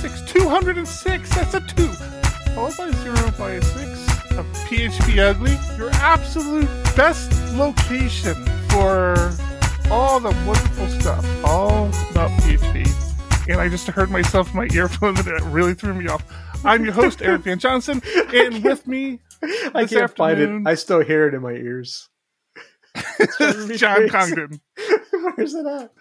206. 206! That's a 2. Followed by 0 by a 6 of PHP Ugly. Your absolute best location for all the wonderful stuff. All about PHP. And I just heard myself in my earphone and it really threw me off. I'm your host, Eric Van Johnson. And with me I can't find it. I still hear it in my ears. John crazy. Congdon. Where's it at?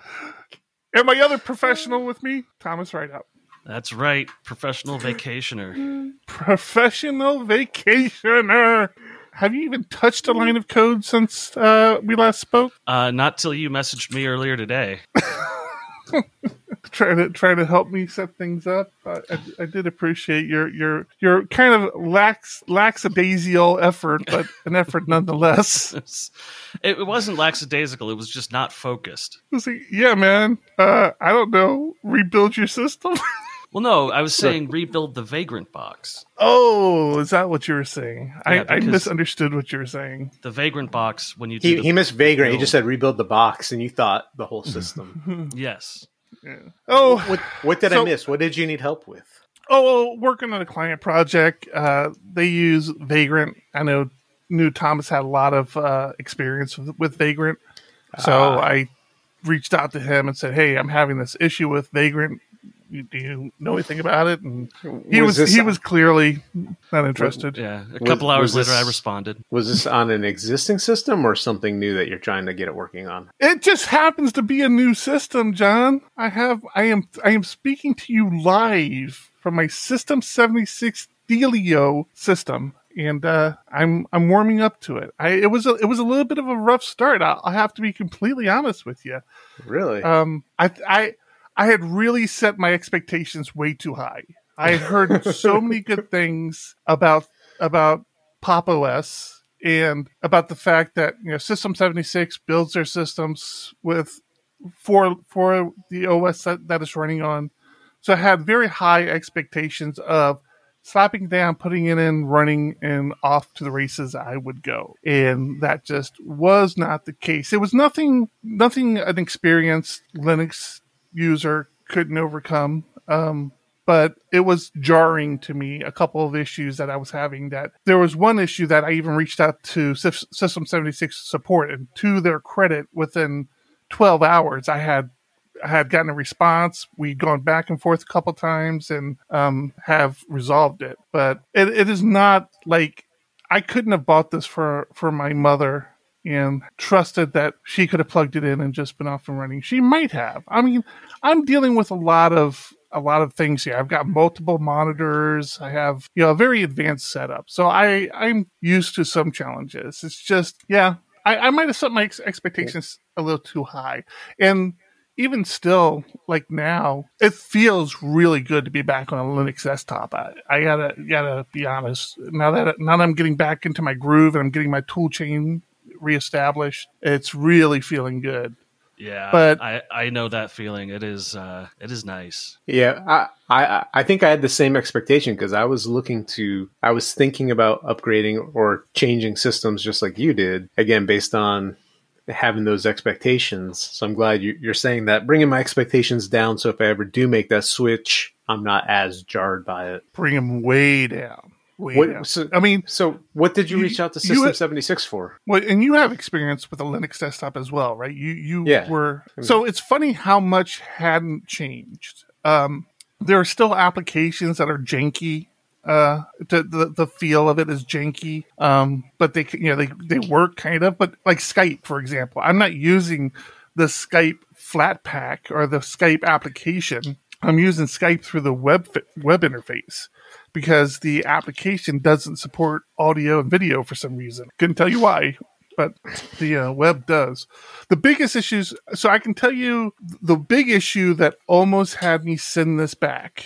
And my other professional with me, Thomas Rideout. That's right, professional vacationer. professional vacationer. Have you even touched a line of code since uh, we last spoke? Uh, not till you messaged me earlier today. Trying to try to help me set things up. I, I, I did appreciate your your your kind of lax lackadaisical effort, but an effort nonetheless. it, wasn't lackadaisical; it was just not focused. Like, yeah, man. Uh, I don't know. Rebuild your system. Well, no, I was saying rebuild the vagrant box. oh, is that what you were saying? Yeah, I, I misunderstood what you were saying. The vagrant box when you do He, the, he missed Vagrant. He just said rebuild the box, and you thought the whole system. yes. Oh, what What did So- I miss? What did you need help with? Oh, working on a client project. Uh, they use Vagrant. I know knew Thomas had a lot of uh, experience with, with Vagrant, so Ah. I reached out to him and said, "Hey, I'm having this issue with Vagrant. You- Do you know anything about it?" And he was, this, he was clearly not interested. Yeah. A Was- couple hours was later, I responded. Was this on an existing system or something new that you're trying to get it working on? It just happens to be a new system, John. I have I am I am speaking to you live from my System 76 Thelio system. And uh, I'm I'm warming up to it. I it was a, it was a little bit of a rough start. I'll, I'll have to be completely honest with you. Really? Um, I I I had really set my expectations way too high. I had heard so many good things about about Pop OS and about the fact that you know System seventy six builds their systems with for for the OS that, that it's running on. So I had very high expectations of slapping down, putting it in, running, and off to the races I would go. And that just was not the case. It was nothing nothing an experienced Linux user couldn't overcome. Um, but it was jarring to me a couple of issues that I was having that there was one issue that I even reached out to System 76 support and to their credit within 12 hours I had I had gotten a response. We'd gone back and forth a couple times and um, have resolved it. But it, it is not like I couldn't have bought this for, for my mother and trusted that she could have plugged it in and just been off and running. She might have. I mean, I'm dealing with a lot of a lot of things here. I've got multiple monitors. I have you know a very advanced setup, so I I'm used to some challenges. It's just yeah, I, I might have set my ex- expectations a little too high, and even still, like now, it feels really good to be back on a Linux desktop. I, I gotta gotta be honest. Now that now that I'm getting back into my groove and I'm getting my tool chain reestablished, it's really feeling good. Yeah. But- I, I know that feeling. It is uh it is nice. Yeah, I, I I think I had the same expectation because I was looking to I was thinking about upgrading or changing systems just like you did. Again, based on having those expectations. So I'm glad you, you're saying that, bringing my expectations down. So if I ever do make that switch, I'm not as jarred by it. Bring them way down. What- so- I mean, So what did you You- reach out to System 76 for? Well, and you have experience with a Linux desktop as well, right? You you Yeah. were so it's funny how much hadn't changed. Um, there are still applications that are janky. Uh, the, the the feel of it is janky. Um, but they you know they they work kind of. But like Skype, for example, I'm not using the Skype Flatpak or the Skype application. I'm using Skype through the web web interface because the application doesn't support audio and video for some reason. Couldn't tell you why, but the uh, web does. The biggest issues, so I can tell you the big issue that almost had me send this back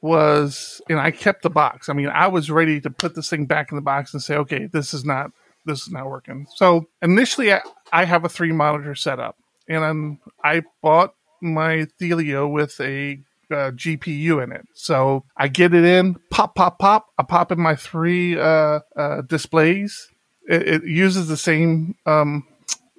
was, and I kept the box. I mean, I was ready to put this thing back in the box and say, okay, this is not this is not working. So initially, I, I have a three monitor setup, and I'm, I bought my Thelio with a uh, GPU in it. So I get it in, pop, pop, pop. I pop in my three uh, uh, displays. It, it, uses the same. Um,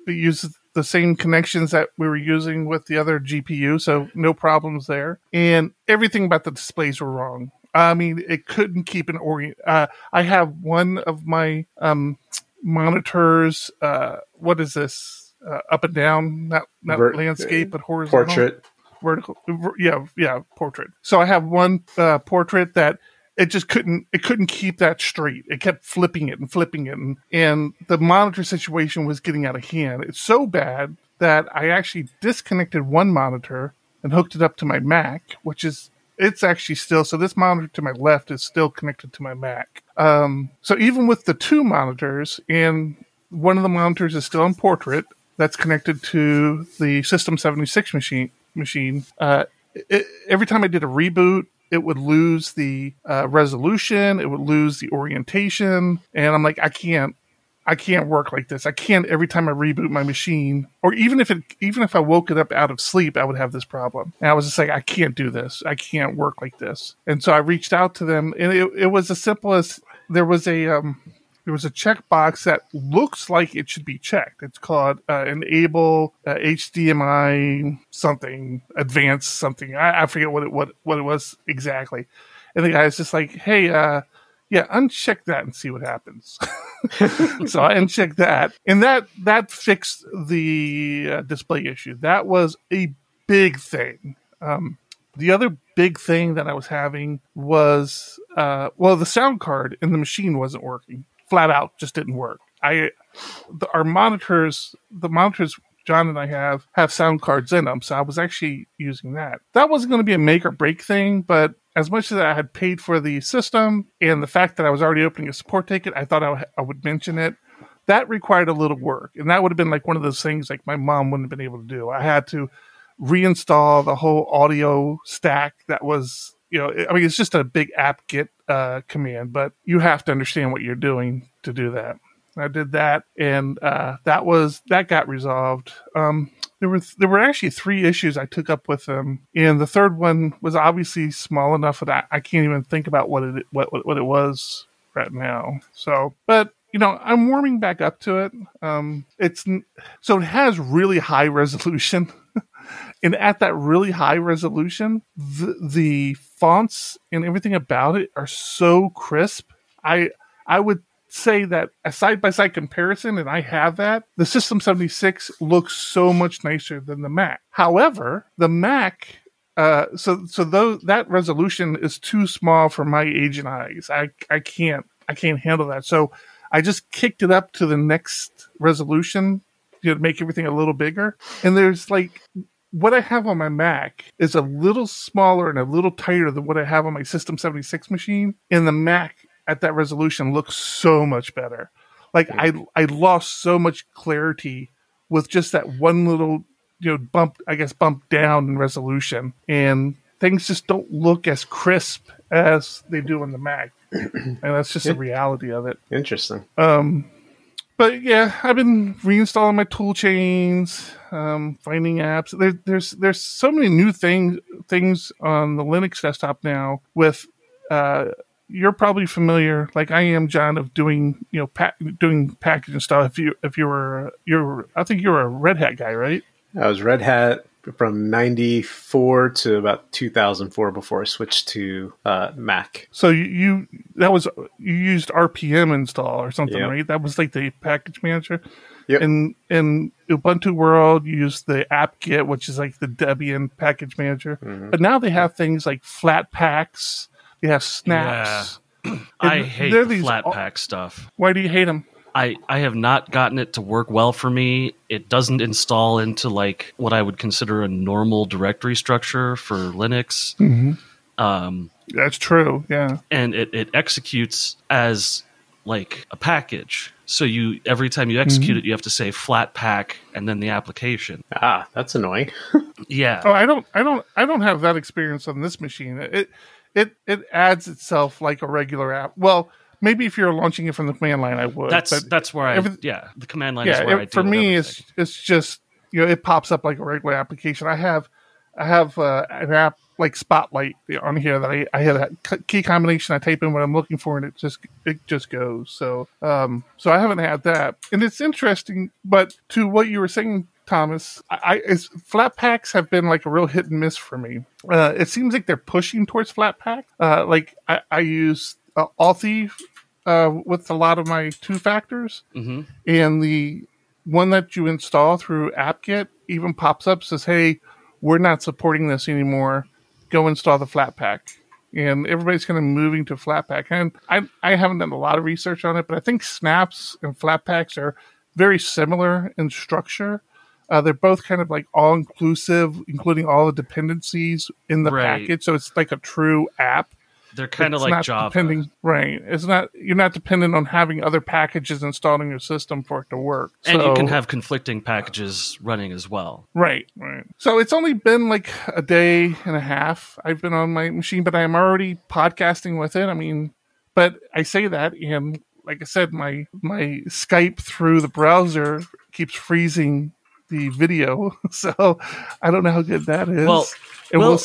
it uses the same connections that we were using with the other GPU, so no problems there. And everything about the displays were wrong. I mean, it couldn't keep an orient. Uh, I have one of my um, monitors. Uh, what is this? Uh, up and down, not not landscape, but horizontal. Portrait. Vertical. Yeah, yeah, portrait. So I have one uh, portrait that it just couldn't it couldn't keep that straight. It kept flipping it and flipping it, and, and the monitor situation was getting out of hand. It's so bad that I actually disconnected one monitor and hooked it up to my Mac, which is it's actually still so this monitor to my left is still connected to my Mac. Um, so even with the two monitors, and one of the monitors is still in portrait, that's connected to the System 76 machine. Machine. Uh, it, every time I did a reboot, it would lose the uh, resolution, it would lose the orientation, and I'm like, I can't, I can't work like this. I can't every time I reboot my machine, or even if it, even if I woke it up out of sleep, I would have this problem. And I was just like, I can't do this. I can't work like this. And so I reached out to them, and it, it was as simple as there was a um, there was a checkbox that looks like it should be checked. It's called uh, enable uh, HDMI something advanced something. I, I, forget what it what what it was exactly. And the guy guy's just like, "Hey, uh, yeah, uncheck that and see what happens." so I unchecked that, and that that fixed the uh, display issue. That was a big thing. Um, the other big thing that I was having was, uh, well, the sound card in the machine wasn't working. Flat out, just didn't work. I, the, our monitors, the monitors John and I have have sound cards in them, so I was actually using that. That wasn't going to be a make or break thing, but as much as I had paid for the system and the fact that I was already opening a support ticket, I thought I, w- I would mention it. That required a little work, and that would have been like one of those things like my mom wouldn't have been able to do. I had to reinstall the whole audio stack that was you know i mean it's just a big apt-get uh, command but you have to understand what you're doing to do that i did that and uh, that was that got resolved um, there were there were actually three issues I took up with them, and the third one was obviously small enough that I, can't even think about what it what what it was right now. So, but you know, I'm warming back up to it. Um, it's so it has really high resolution. and at that really high resolution, the, the fonts and everything about it are so crisp. I I would say that a side by side comparison, and I have that, the System 76 looks so much nicer than the Mac. However, the Mac uh, so so though that resolution is too small for my age and eyes. I I can't I can't handle that. So I just kicked it up to the next resolution you know, make everything a little bigger. And there's like what I have on my Mac is a little smaller and a little tighter than what I have on my System 76 machine. And the Mac at that resolution looks so much better. Like I I lost so much clarity with just that one little you know bump I guess bump down in resolution and things just don't look as crisp as they do on the Mac. and that's just the reality of it. Interesting. Um but yeah, I've been reinstalling my tool chains, um, finding apps. There, there's there's so many new things things on the Linux desktop now. With uh, you're probably familiar, like I am, John, of doing you know pa- doing packaging stuff. If you if you were you're I think you were a Red Hat guy, right? I was Red Hat from 94 to about 2004 before I switched to uh, Mac. So you, you, that was you used RPM install or something, yep. right? That was like the package manager. Yep. In in Ubuntu world, you use the apt-get, which is like the Debian package manager. Mm-hmm. But now they have things like Flatpaks. They have snaps. Yeah. I hate the Flatpak stuff. Why do you hate them? I, I have not gotten it to work well for me. It doesn't install into like what I would consider a normal directory structure for Linux. Mm-hmm. Um, That's true. Yeah, and it, it executes as like a package. So you every time you execute mm-hmm. it, you have to say Flatpak and then the application. Ah, that's annoying. yeah. Oh, I don't, I don't, I don't have that experience on this machine. It it it adds itself like a regular app. Well, maybe if you're launching it from the command line, I would. That's that's where I every- yeah the command line is yeah, where it- I for me, it's it's just you know it pops up like a regular application. I have I have uh, an app like Spotlight on here that I I had a key combination. I type in what I'm looking for, and it just it just goes. So um so I haven't had that, and it's interesting. But to what you were saying. Thomas, I, I Flatpaks have been like a real hit and miss for me. Uh, it seems like they're pushing towards Flatpak. Uh, like I, I use uh, Authy uh, with a lot of my two factors, Mhm. and the one that you install through apt-get even pops up says, "Hey, we're not supporting this anymore. Go install the Flatpak." And everybody's kind of moving to Flatpak. And I I haven't done a lot of research on it, but I think snaps and Flatpaks are very similar in structure. Uh, they're both kind of like all inclusive, including all the dependencies in the Right. package. So it's like a true app. They're kind of like not Java. Depending, right. It's not you're not dependent on having other packages installed in your system for it to work. and you can have conflicting packages running as well. Right, right. So it's only been like a day and a half. I've been on my machine, but I'm already podcasting with it. I mean, but I say that, and like I said, my my Skype through the browser keeps freezing the video. So I don't know how good that is. Well, and well-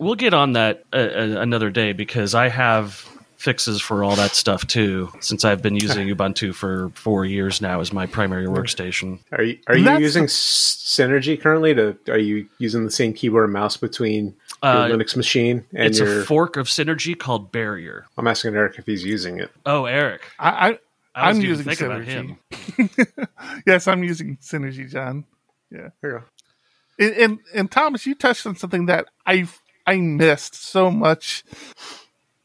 We'll get on that uh, uh, another day because I have fixes for all that stuff too. Since I've been using Ubuntu for four years now as my primary workstation. Are you are you that's using the- Synergy currently? To are you using the same keyboard and mouse between your Uh, Linux machine and It's your? a fork of Synergy called Barrier. I'm asking Eric if he's using it. Oh, Eric, I, I I was I'm using thinking about Synergy. him. yes, I'm using Synergy, John. Yeah, here. And, and and Thomas, you touched on something that I I missed so much.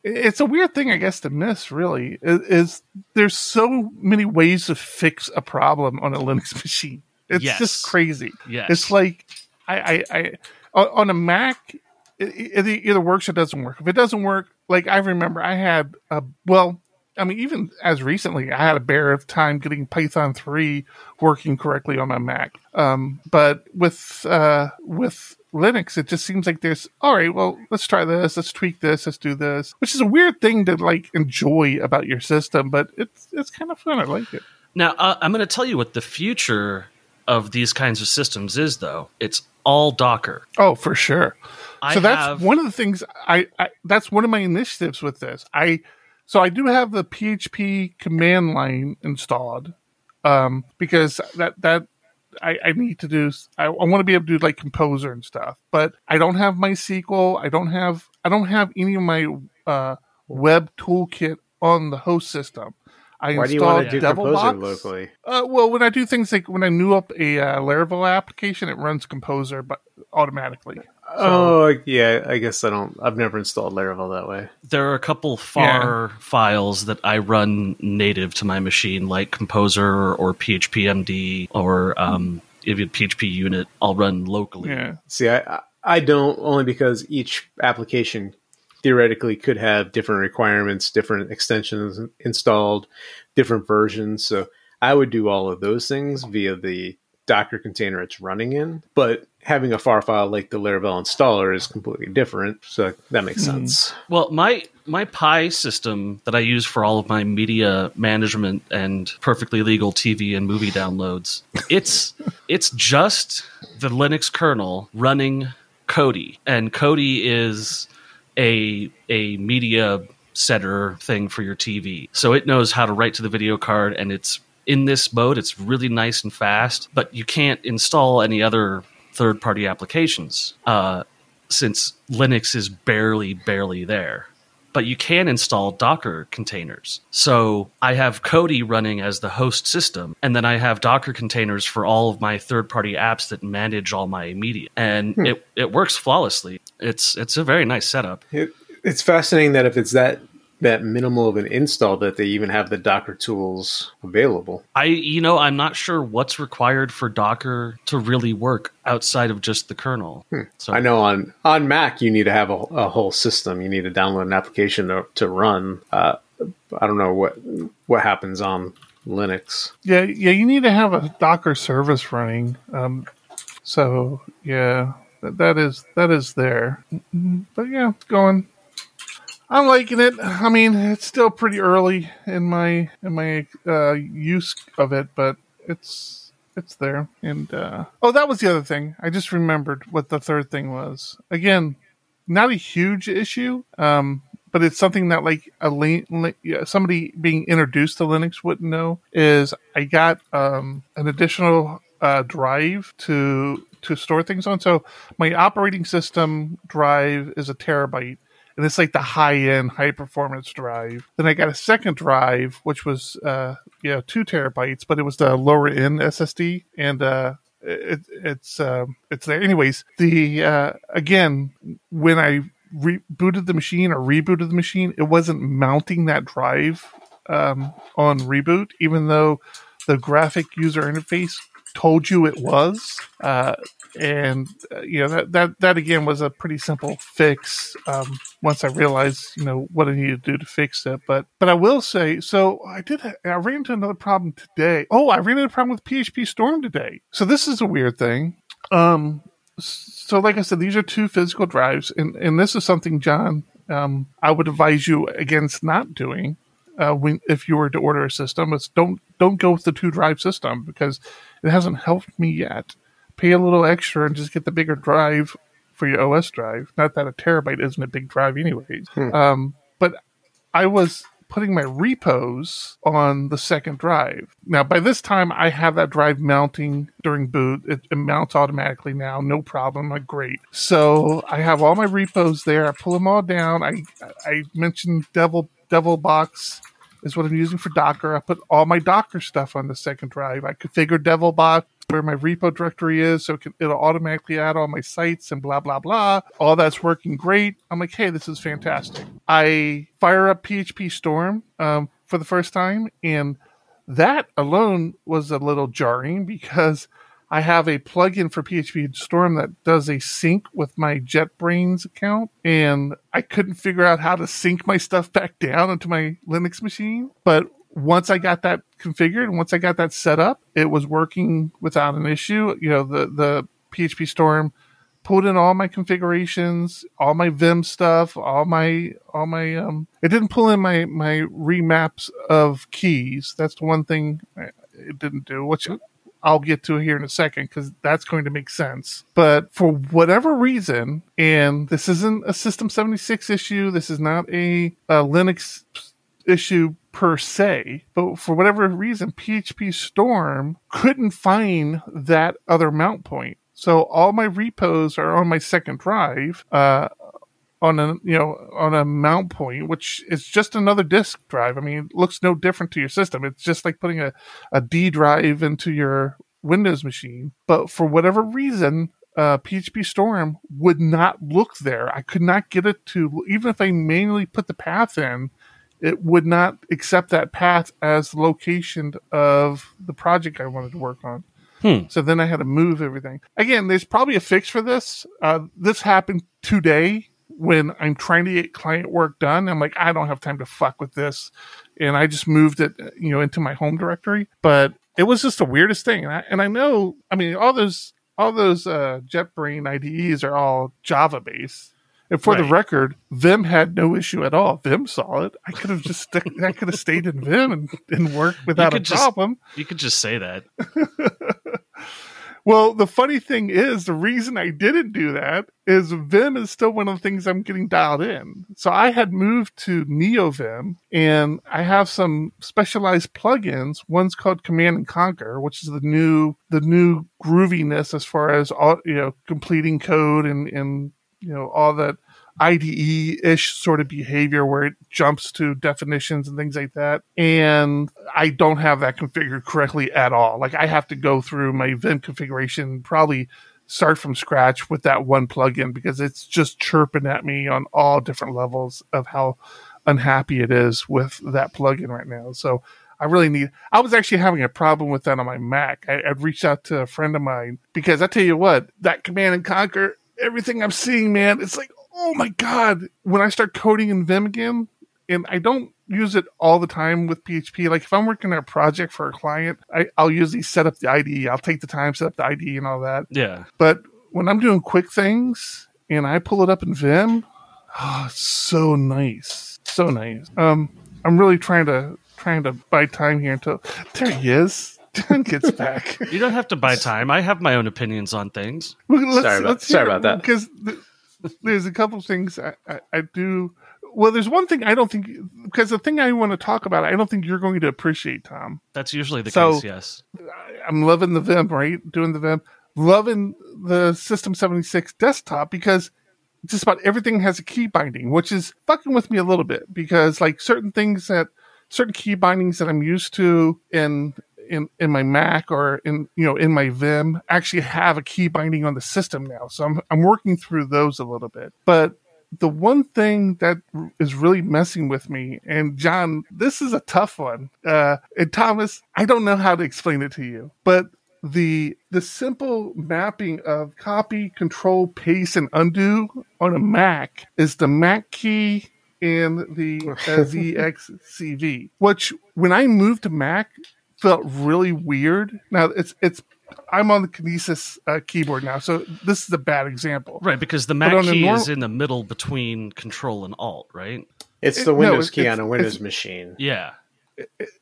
It's a weird thing, I guess, to miss. Really, is, is there's so many ways to fix a problem on a Linux machine. It's Yes. just crazy. Yes. It's like I I, I on a Mac, it, it either works or doesn't work. If it doesn't work, like I remember, I had a well. I mean, even as recently, I had a bear of time getting Python three working correctly on my Mac. Um, but with uh, with Linux, it just seems like there's all right. Well, let's try this. Let's tweak this. Let's do this, which is a weird thing to like enjoy about your system, but it's it's kind of fun. I like it. Now, uh, I'm going to tell you what the future of these kinds of systems is, though. It's all Docker. Oh, for sure. I so that's have- one of the things I, I that's one of my initiatives with this. I so I do have the PHP command line installed um, because that that I, I need to do. I, I want to be able to do like Composer and stuff, but I don't have my MySQL. I don't have I don't have any of my uh, web toolkit on the host system. I Why do you want to installed do Composer locally? Uh, well, when I do things like when I new up a uh, Laravel application, it runs Composer but automatically. Oh yeah, I guess I don't. I've never installed Laravel that way. There are a couple phar files that I run native to my machine, like Composer or PHPMD or um, even PHP Unit. I'll run locally. Yeah. See, I I- I don't only because each application theoretically could have different requirements, different extensions installed, different versions. So I would do all of those things via the Docker container it's running in. But having a phar file like the Laravel installer is completely different. So that makes hmm. sense. Well, my my Pi system that I use for all of my media management and perfectly legal TV and movie downloads, it's it's just the Linux kernel running Kodi, and Kodi is a a media setter thing for your TV. So it knows how to write to the video card, and it's in this mode. It's really nice and fast, but you can't install any other third party applications. Uh, since Linux is barely, barely there. But you can install Docker containers. So I have Kodi running as the host system, and then I have Docker containers for all of my third party apps that manage all my media. And it, it works flawlessly. It's it's a very nice setup. It, it's fascinating that if it's that that minimal of an install that they even have the Docker tools available. I you know, I'm not sure what's required for Docker to really work outside of just the kernel. So I know on on Mac you need to have a, a whole system. You need to download an application to, to run. Uh, I don't know what what happens on Linux. Yeah, yeah, you need to have a Docker service running. Um, so yeah, that, that is that is there. But yeah, it's going. I'm liking it. I mean, it's still pretty early in my in my uh, use of it, but it's it's there. And uh, oh, that was the other thing. I just remembered what the third thing was. Again, not a huge issue, um, but it's something that like a yeah, somebody being introduced to Linux wouldn't know. Is I got um, an additional uh, drive to to store things on. So my operating system drive is a terabyte and it's like the high end, high performance drive. Then I got a second drive, which was uh, you know two terabytes, but it was the lower end SSD, and uh, it, it's uh, it's there. Anyways, the uh, again when I rebooted the machine or rebooted the machine, it wasn't mounting that drive um, on reboot, even though the graphic user interface told you it was. Uh, and uh, you know that that that again was a pretty simple fix. Um, once I realized you know what I needed to do to fix it, but but I will say so. I did. I ran into another problem today. Oh, I ran into a problem with PHP Storm today. So this is a weird thing. Um, so like I said, these are two physical drives, and and this is something, John. Um, I would advise you against not doing uh, when if you were to order a system. It's don't don't go with the two drive system because it hasn't helped me yet pay a little extra and just get the bigger drive for your OS drive. Not that a terabyte isn't a big drive, anyways. Hmm. Um, but I was putting my repos on the second drive. Now, by this time, I have that drive mounting during boot. It, it, mounts automatically now, no problem. Like great. So I have all my repos there. I pull them all down. I I mentioned Devil Devil Box is what I'm using for Docker. I put all my Docker stuff on the second drive. I configure DevilBox where my repo directory is, so it it'll automatically add all my sites and blah blah blah. All that's working great. I'm like, hey, this is fantastic. I fire up PHP Storm um, for the first time, and that alone was a little jarring because I have a plugin for PHP Storm that does a sync with my JetBrains account, and I couldn't figure out how to sync my stuff back down into my Linux machine. But once I got that configured and once I got that set up, it was working without an issue. You know, the, the PHP Storm pulled in all my configurations, all my Vim stuff, all my, all my, um, it didn't pull in my, my remaps of keys. That's the one thing it didn't do, which I'll get to it here in a second because that's going to make sense. But for whatever reason, and this isn't a System 76 issue, this is not a, a Linux issue per se, but for whatever reason, PHP Storm couldn't find that other mount point. So all my repos are on my second drive, uh, on a you know on a mount point, which is just another disk drive. I mean, it looks no different to your system. It's just like putting a, a D drive into your Windows machine. But for whatever reason, uh, PHP Storm would not look there. I could not get it to, even if I manually put the path in, it would not accept that path as the location of the project I wanted to work on. Hmm. So then I had to move everything. Again, there's probably a fix for this. Uh, this happened today when I'm trying to get client work done. I'm like, I don't have time to fuck with this. And I just moved it, you know, into my home directory. But it was just the weirdest thing. And I, and I know, I mean, all those, all those, uh, JetBrain IDEs are all Java based. And for right. the record, Vim had no issue at all. Vim saw it. I could have just st- I could have stayed in Vim and, and worked without a just, problem. You could just say that. well, the funny thing is, the reason I didn't do that is Vim is still one of the things I'm getting dialed in. So I had moved to NeoVim, and I have some specialized plugins. One's called Command and Conquer, which is the new the new grooviness as far as all you know completing code and and you know all that IDE ish sort of behavior where it jumps to definitions and things like that. And I don't have that configured correctly at all. Like I have to go through my Vim configuration, probably start from scratch with that one plugin because it's just chirping at me on all different levels of how unhappy it is with that plugin right now. So I really need. I was actually having a problem with that on my Mac. I, would reached out to a friend of mine because I tell you what, that Command and Conquer everything I'm seeing, man, it's like, oh my god! When I start coding in Vim again, and I don't use it all the time with PHP. Like if I'm working on a project for a client, I, I'll usually set up the IDE. I'll take the time, set up the IDE and all that. Yeah. But when I'm doing quick things and I pull it up in Vim, Oh, so nice, so nice. Um, I'm really trying to trying to buy time here until there he is. John gets back. You don't have to buy time. I have my own opinions on things. Well, Sorry about- sorry about that. Because th- there's a couple of things I, I, I do. Well, there's one thing I don't think because the thing I want to talk about, I don't think you're going to appreciate, Tom. That's usually the So- case, yes. I'm loving the Vim, right? Doing the Vim, loving the System 76 desktop because just about everything has a key binding, which is fucking with me a little bit because like certain things that certain key bindings that I'm used to in in in my Mac or in you know in my Vim actually have a key binding on the system now. So I'm I'm working through those a little bit. But the one thing that is really messing with me, and John, this is a tough one. Uh, and Thomas, I don't know how to explain it to you, but the the simple mapping of copy, control, paste, and undo on a Mac is the Mac key and the uh, ZXCV, which when I moved to Mac felt really weird. Now it's it's I'm on the Kinesis uh, keyboard now, so this is a bad example. Right, because the Mac key norm- is in the middle between Control and Alt, right? It's It- the no, Windows it's- key it's- on a Windows it's- machine. Yeah.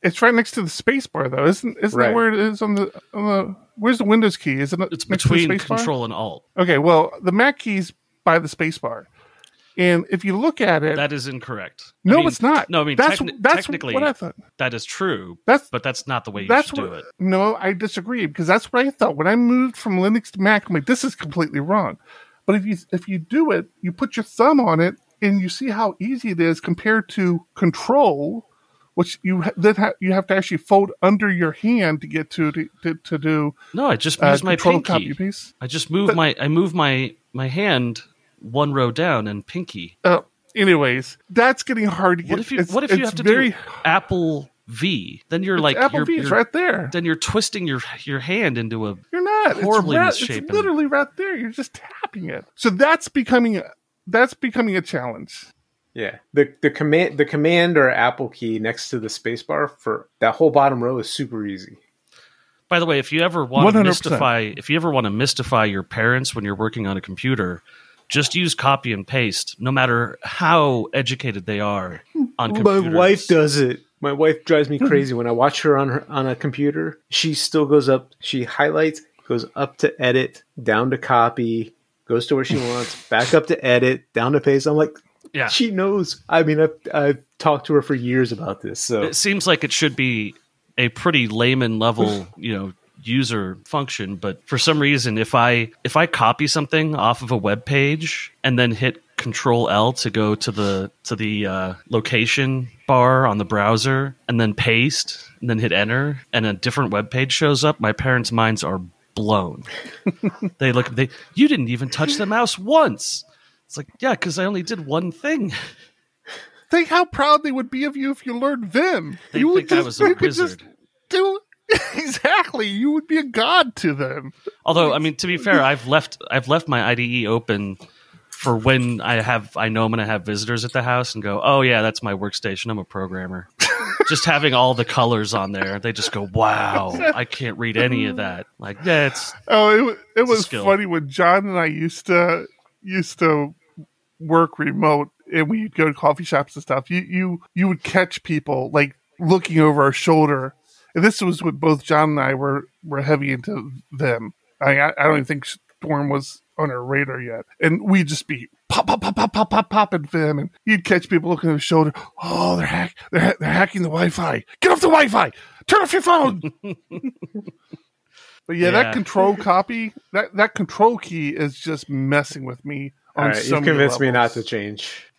It's right next to the spacebar, though, isn't isn't Right. that where it is on the, on the Where's the Windows key? Isn't it It's next between spacebar? Control and Alt. Okay, well, the Mac key's by the spacebar, and if you look at it, That is incorrect. I no, mean- it's not. No, I mean that's techni- that's technically what I thought. that is true, That's but that's not the way you that's should what, do it. No, I disagree because that's what I thought when I moved from Linux to Mac. I'm like, this is completely wrong. But if you if you do it, you put your thumb on it, and you see how easy it is compared to Control, which you ha- then ha- you have to actually fold under your hand to get to to, to, to do No, I just uh, use my Control copy pinky. I just move But- my I move my my hand one row down and pinky. Uh, anyways, that's getting hard to get. What if you it's, what if you have to very, do Apple V? Then you're like Apple you're, V is you're- right there. then you're twisting your your hand into a You're not horribly it's right, misshapen. It's literally right there. You're just tapping it. So that's becoming a, that's becoming a challenge. Yeah, the the command the command or Apple key next to the spacebar for that whole bottom row is super easy. By the way, if you ever want to 100%. mystify, if you ever want to mystify your parents when you're working on a computer, just use copy and paste. No matter how educated they are on My wife does it. My wife drives me crazy when I watch her on her on a computer. She still goes up. She highlights, goes up to edit, down to copy, goes to where she wants, back up to edit, down to paste. I'm like, Yeah, she knows. I mean, I've, I've talked to her for years about this. So it seems like it should be a pretty layman level, you know, user function. But for some reason, if I if I copy something off of a web page and then hit Control L to go to the to the uh, location bar on the browser and then paste and then hit enter and a different web page shows up, my parents' minds are blown. they look they you didn't even touch the mouse once. It's like, yeah, because I only did one thing. Think how proud they would be of you if you learned Vim. They'd you think I was a could just do exactly. You would be a god to them. Although, I mean, to be fair, I've left I've left my IDE open for when I have I know I'm going to have visitors at the house and go, oh yeah, that's my workstation. I'm a programmer. just having all the colors on there, they just go, wow, I can't read any of that. Like, yeah, it's Oh, it, it was funny when John and I used to used to work remote and we'd go to coffee shops and stuff. You you you would catch people like looking over our shoulder. This was what both John and I were were heavy into Vim. I I don't even think Storm was on our radar yet, and we'd just be pop pop pop pop pop pop popping Vim, and you'd catch people looking at their shoulder. Oh, they're hack they're ha- they're hacking the Wi-Fi. Get off the Wi-Fi. Turn off your phone. But yeah, Yeah. that control copy, that that control key is just messing with me. all On right, you've convinced me not to change.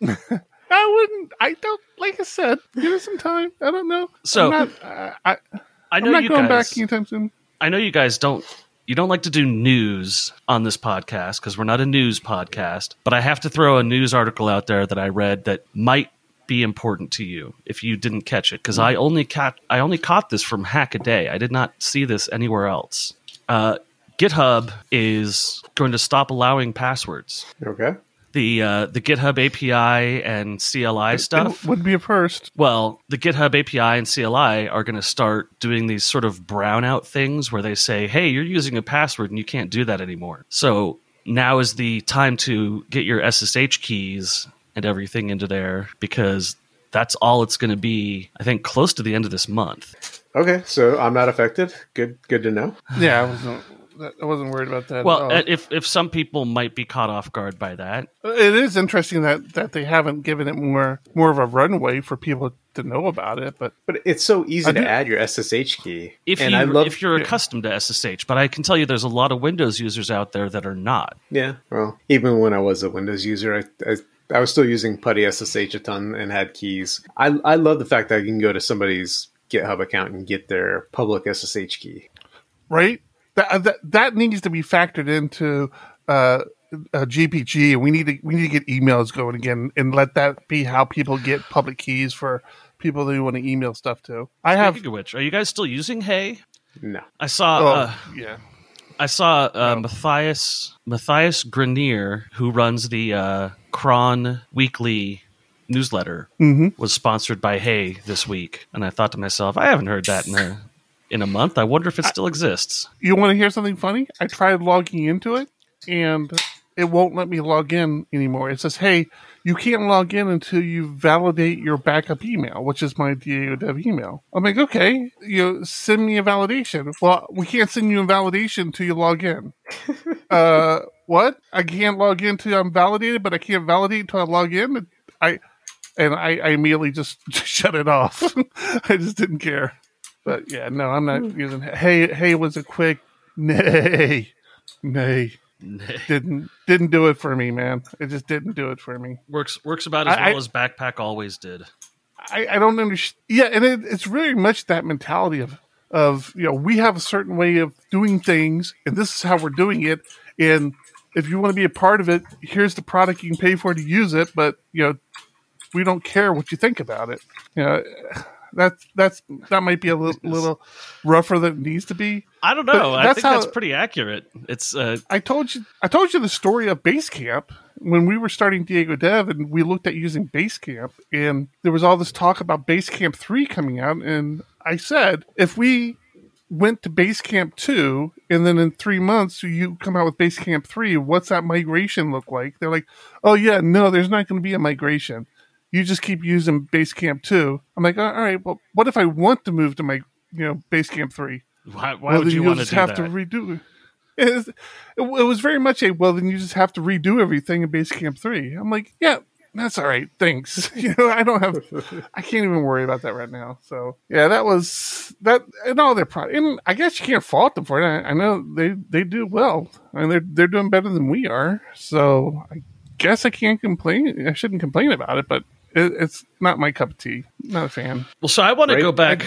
I wouldn't. I don't. Like I said, give it some time. I don't know. So- I'm not, uh, I, I I'm know not you going guys. back anytime soon. I know you guys don't you don't like to do news on this podcast because we're not a news podcast, but I have to throw a news article out there that I read that might be important to you if you didn't catch it because I only caught I only caught this from Hackaday. I did not see this anywhere else. Uh, GitHub is going to stop allowing passwords. Okay. The uh, the GitHub API and CLI stuff. It would be a first. Well, the GitHub API and CLI are going to start doing these sort of brownout things where they say, hey, you're using a password and you can't do that anymore. So now is the time to get your SSH keys and everything into there because that's all it's going to be. I think close to the end of this month. Okay, so I'm not affected. Good, good to know. Yeah, I wasn't. I wasn't worried about that. Well, at all. Uh, if if some people might be caught off guard by that, it is interesting that that they haven't given it more more of a runway for people to know about it. But But it's so easy I to do- add your SSH key. if and you I love, if you're yeah. accustomed to SSH, but I can tell you there's a lot of Windows users out there that are not. yeah, well, even when I was a Windows user, I, I I was still using Putty SSH a ton and had keys. I I love the fact that I can go to somebody's GitHub account and get their public SSH key. right, that that, that needs to be factored into uh, uh, GPG, and we need to we need to get emails going again, and let that be how people get public keys for people they want to email stuff to. I have. Speaking of which, are you guys still using Hey? No, I saw Oh, uh, yeah. I saw uh, Matthias Mattias Geniar, who runs the uh, Cron Weekly newsletter, Mhm. was sponsored by Hey this week, and I thought to myself, I haven't heard that in a in a month. I wonder if it still exists. You want to hear something funny? I tried logging into it, and it won't let me log in anymore. It says, "Hey, you can't log in until you validate your backup email, which is my DAO dev email." I'm like, "Okay, you know, send me a validation." Well, we can't send you a validation until you log in. uh, what? I can't log in until I'm validated, but I can't validate until I log in. I and I, I immediately just shut it off. I just didn't care. But yeah, no, I'm not hmm. using. Hey, hey was a quick nay, nay. Didn't didn't do it for me, man. It just didn't do it for me. works works about as I- well as Backpack always did. I, I don't understand. Yeah, and it, it's really much that mentality of of you know we have a certain way of doing things, and this is how we're doing it. And if you want to be a part of it, here's the product you can pay for to use it. But you know, we don't care what you think about it. You know, that's that's that might be a little, little rougher than it needs to be. I don't know. I think that's pretty accurate. It's uh, I told you I told you the story of Basecamp when we were starting Diego Dev and we looked at using Basecamp and there was all this talk about Basecamp 3 coming out and I said if we went to Basecamp 2 and then in 3 months you come out with Basecamp 3 what's that migration look like they're like oh yeah no there's not going to be a migration you just keep using Basecamp 2 I'm like all right well what if I want to move to my you know Basecamp 3 why, why well, would you want to have that? to redo it. It, is- it was very much a well, then you just have to redo everything in Basecamp three. I'm like, yeah, that's all right, thanks. you know, I don't have, I can't even worry about that right now. So yeah, that was that, and all their product. And I guess you can't fault them for it. I, I know they they do well, I mean, they're they're doing better than we are. So I guess I can't complain. I shouldn't complain about it, but it, it's not my cup of tea. Not a fan. well, so I want to go back.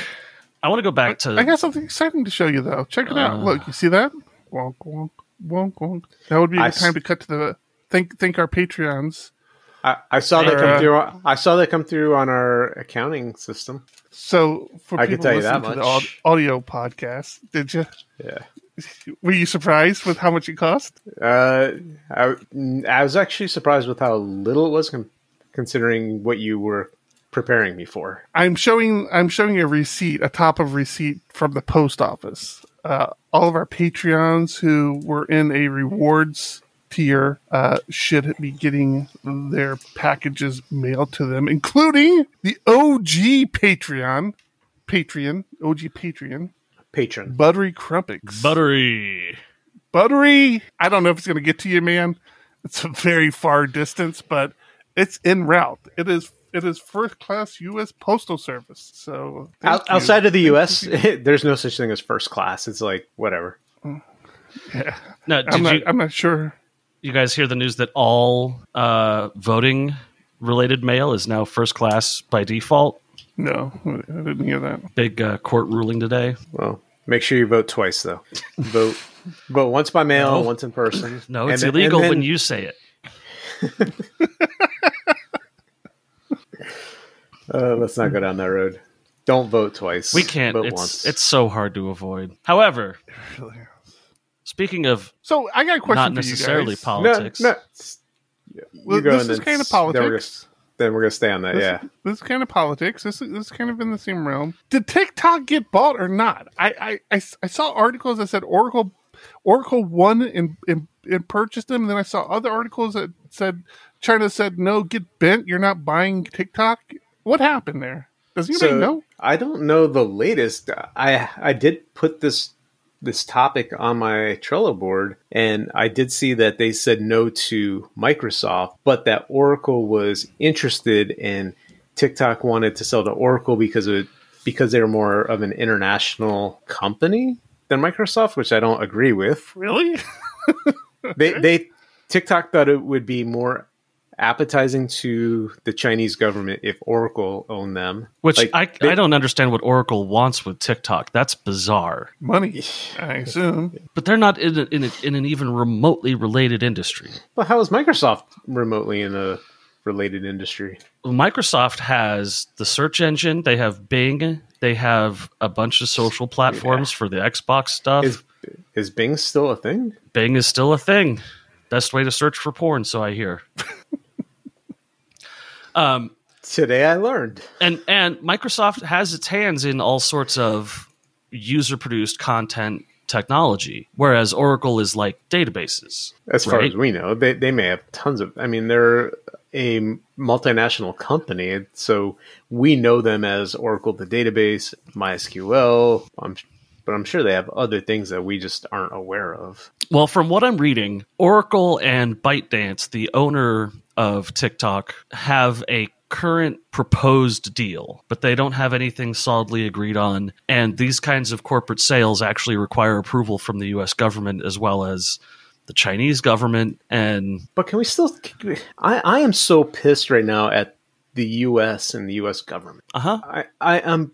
I, want to go back to I got something exciting to show you, though. Check it out. Uh. Look, you see that? Wonk, wonk, wonk, wonk. That would be a I good time s- to cut to the thank thank our Patreons. I, I saw that Uh, come through. I saw that come through on our accounting system. So for I can people tell you listening that to the audio podcast, did you? Yeah. Were you surprised with how much it cost? Uh, I, I was actually surprised with how little it was, con- considering what you were preparing me for. I'm showing I'm showing a receipt, a top of receipt from the post office. Uh, all of our Patreons who were in a rewards tier uh, should be getting their packages mailed to them, including the OG Patreon, Patreon, OG Patreon, Patron. Buttery Crumpets. buttery. Buttery, I don't know if it's going to get to you, man. It's a very far distance, but it's en route. It is it is first class U.S. Postal Service. So Out, outside of the U.S., there's no such thing as first class. It's like whatever. Now, did I'm not you I'm not sure. you guys hear the news that all uh, voting related mail is now first class by default? No, I didn't hear that. Big uh, court ruling today. Well, make sure you vote twice though. vote vote once by mail, No. once in person. No, it's then- illegal and then- when you say it. Uh, let's not go down that road. Don't vote twice. We can't. Vote It's once. it's so hard to avoid. However, speaking of So I got a question not for necessarily you guys. no, politics, no. s- Well, this is then kind of we're gonna- politics. Then we're gonna stay on that. This, yeah. this is kind of politics. This is, this is kind of in the same realm. Did TikTok get bought or not? I I, I, I saw articles that said Oracle Oracle won in, in and purchased them. And then I saw other articles that said China said no, get bent. You're not buying TikTok. What happened there? Does anybody know? I don't know the latest. I I did put this this topic on my Trello board, and I did see that they said no to Microsoft, but that Oracle was interested and TikTok wanted to sell to Oracle because of because they were more of an international company than Microsoft, which I don't agree with. Really? They they TikTok thought it would be more appetizing to the Chinese government if Oracle owned them. Which Like, I, they- I don't understand what Oracle wants with TikTok. That's bizarre. Money, I assume. But they're not in, a, in, a, in an even remotely related industry. Well, how is Microsoft remotely in a related industry? Microsoft has the search engine, they have Bing, they have a bunch of social platforms for the Xbox stuff. Is is Bing still a thing? Bing is still a thing. Best way to search for porn, so I hear. um, Today I learned. and and Microsoft has its hands in all sorts of user produced content technology, whereas Oracle is like databases. As far Right. as we know, they they may have tons of. I mean, they're a multinational company, so we know them as Oracle, the database, MySQL. I'm, but I'm sure they have other things that we just aren't aware of. Well, from what I'm reading, Oracle and ByteDance, the owner of TikTok, have a current proposed deal, but they don't have anything solidly agreed on. And these kinds of corporate sales actually require approval from the US government as well as the Chinese government. And But can we still? I I am so pissed right now at the U.S. and the U.S. government. uh huh. I I am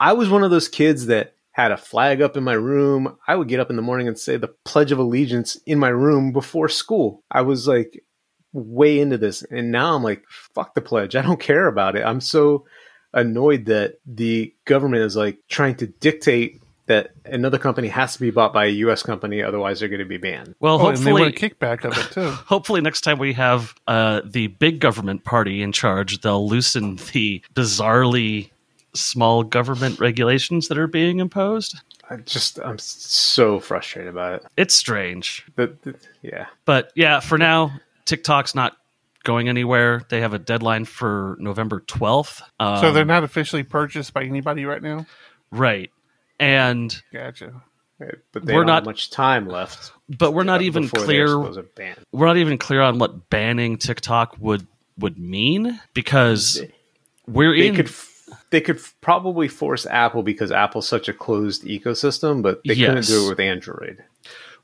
I was one of those kids that had a flag up in my room. I would get up in the morning and say the Pledge of Allegiance in my room before school. I was like way into this, and now I'm like, fuck the pledge. I don't care about it. I'm so annoyed that the government is like trying to dictate that another company has to be bought by a U.S. company, otherwise they're going to be banned. Well, Oh, and they want a hopefully. kickback of it too. Hopefully, next time we have uh, the big government party in charge, they'll loosen the bizarrely small government regulations that are being imposed. I just I'm so frustrated about it. It's strange. But, yeah. But yeah, for now, TikTok's not going anywhere. They have a deadline for November 12th. Um, so they're not officially purchased by anybody right now. right. And Gotcha. But they We're don't not- have much time left. but we're not even clear supposed to ban. we're not even clear on what banning TikTok would would mean because we're They in could f- they could probably force Apple because Apple's such a closed ecosystem, but they couldn't do it with Android.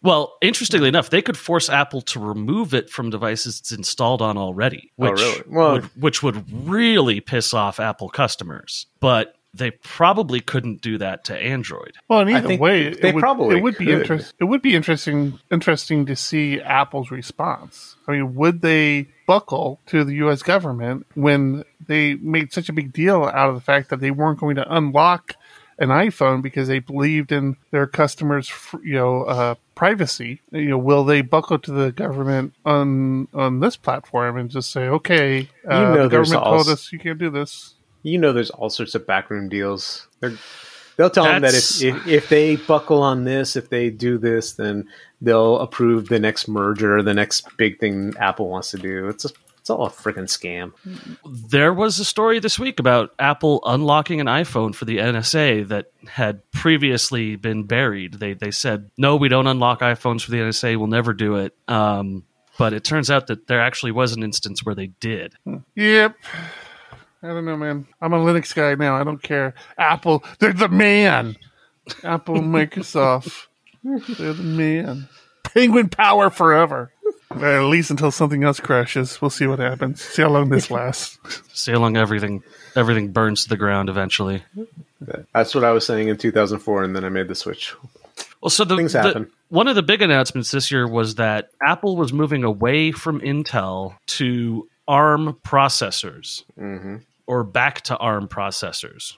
Well, interestingly enough, they could force Apple to remove it from devices it's installed on already, Oh, really? Well- would, which would really piss off Apple customers. But they probably couldn't do that to Android. Well, in either think way, they it would, probably it would be could. It would be interesting interesting to see Apple's response. I mean, would they buckle to the U.S. government when they made such a big deal out of the fact that they weren't going to unlock an iPhone because they believed in their customers, you know, uh, privacy? You know, will they buckle to the government on on this platform and just say, okay, uh, know the government told us you can't do this? You know, there's all sorts of backroom deals. They're, they'll tell them that if, if if they buckle on this, if they do this, then they'll approve the next merger, the next big thing Apple wants to do. It's a, it's all a freaking scam. There was a story this week about Apple unlocking an iPhone for the NSA that had previously been buried. They they said no, we don't unlock iPhones for the NSA. We'll never do it. Um, but it turns out that there actually was an instance where they did. Yep. I don't know, man. I'm a Linux guy now. I don't care. Apple, they're the man. Apple, Microsoft, they're the man. Penguin power forever. Well, at least until something else crashes. We'll see what happens. See how long this lasts. See how long everything everything burns to the ground eventually. That's what I was saying in 2004, and then I made the switch. Well, so the, Things the- happen. one of the big announcements this year was that Apple was moving away from Intel to ARM processors, Mm-hmm. Or back to ARM processors.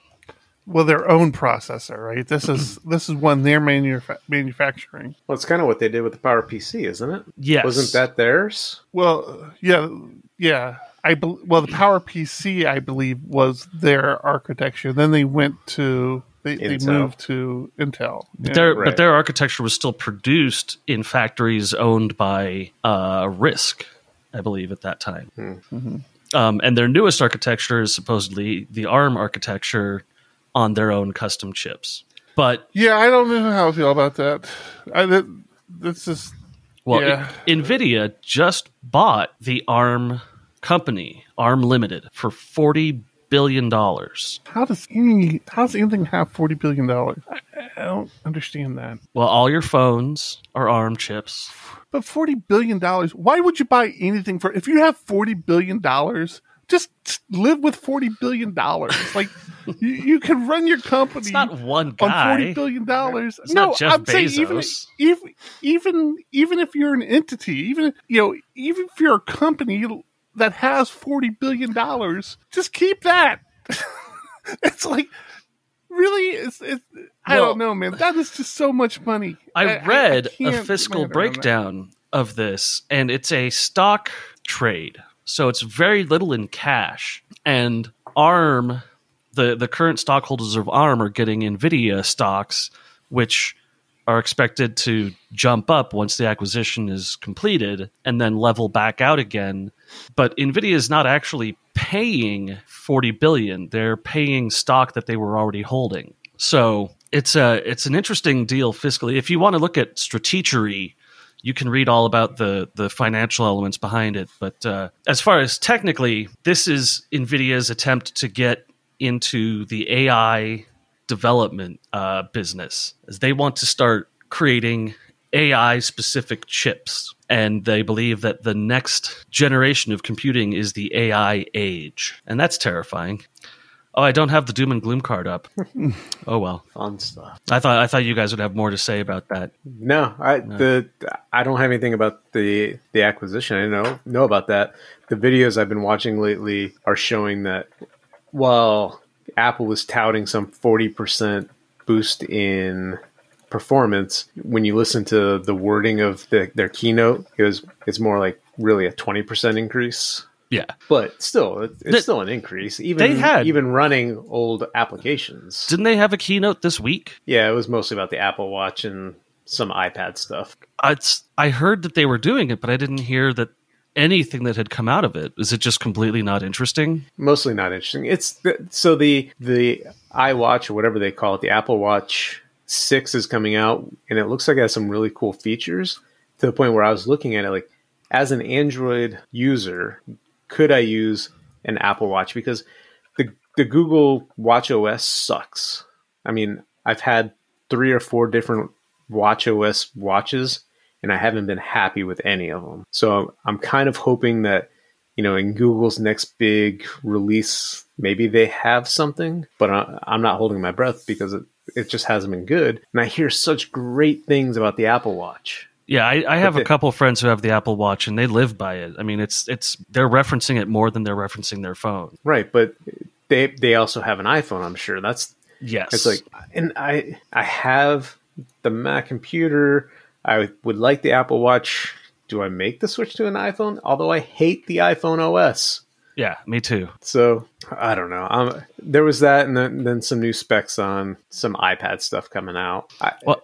Well, their own processor, right? This is this is one they're manufa- manufacturing. Well, it's kind of what they did with the Power PC, isn't it? Yes, Wasn't that theirs? Well, yeah, yeah. I bel well, the Power PC, I believe, was their architecture. Then they went to they, they moved to Intel. But Yeah. their right. but their architecture was still produced in factories owned by uh, Risk, I believe, at that time. Um, and their newest architecture is supposedly the ARM architecture on their own custom chips. But Yeah, I don't know how I feel about that. I, that that's just well, Yeah. I- Nvidia just bought the ARM company, ARM Limited, for forty billion dollars. how does any how does anything have forty billion dollars? I, I don't understand that. Well, all your phones are ARM chips. But forty billion dollars, why would you buy anything for? If you have forty billion dollars, just live with forty billion dollars. Like you, you can run your company. It's not one on guy. forty billion dollars. No, I'm saying even even even even if you're an entity, even you know, even if you're a company that has forty billion dollars, just keep that. it's like really, it's, it's I Well- don't know, man. That is just so much money. I read a can't get my fiscal head around that. breakdown of this, and it's a stock trade. So it's very little in cash. And ARM, the, the current stockholders of ARM are getting NVIDIA stocks, which are expected to jump up once the acquisition is completed and then level back out again. But NVIDIA is not actually paying 40 billion. They're paying stock that they were already holding. So it's a it's an interesting deal fiscally. If you want to look at strategery, you can read all about the the financial elements behind it. But uh, as far as technically, this is Nvidia's attempt to get into the AI development uh, business, as they want to start creating AI specific chips. And they believe that the next generation of computing is the AI age. And that's terrifying. Oh, I don't have the doom and gloom card up. oh well. Fun stuff. I thought I thought you guys would have more to say about that. No, I the I don't have anything about the the acquisition. I know know about that. The videos I've been watching lately are showing that while Apple was touting some forty percent boost in performance, when you listen to the wording of the, their keynote, it was it's more like really a twenty percent increase. Yeah. But still, it's The- still an increase. Even They had- even running old applications. Didn't they have a keynote this week? Yeah, it was mostly about the Apple Watch and some iPad stuff. It's, I heard that they were doing it, but I didn't hear that anything that had come out of it. Is it just completely not interesting? mostly not interesting. It's the, so the the iWatch or whatever they call it, the Apple Watch Six is coming out, and it looks like it has some really cool features to the point where I was looking at it like, as an Android user, could I use an Apple Watch because the the Google Watch OS sucks. I mean, I've had three or four different Watch OS watches, and I haven't been happy with any of them. So I'm kind of hoping that you know, in Google's next big release, maybe they have something, but I'm not holding my breath because it, it just hasn't been good. And I hear such great things about the Apple Watch. Yeah, I, I have a couple of friends who have the Apple Watch and they live by it. I mean, it's it's they're referencing it more than they're referencing their phone. Right, but they they also have an iPhone, I'm sure. That's Yes, it's like and I I have the Mac computer. I would like the Apple Watch. Do I make the switch to an iPhone? Although I hate the iPhone OS. yeah, me too. So I don't know. Um, there was that, and then, then some new specs on some iPad stuff coming out. I, Well,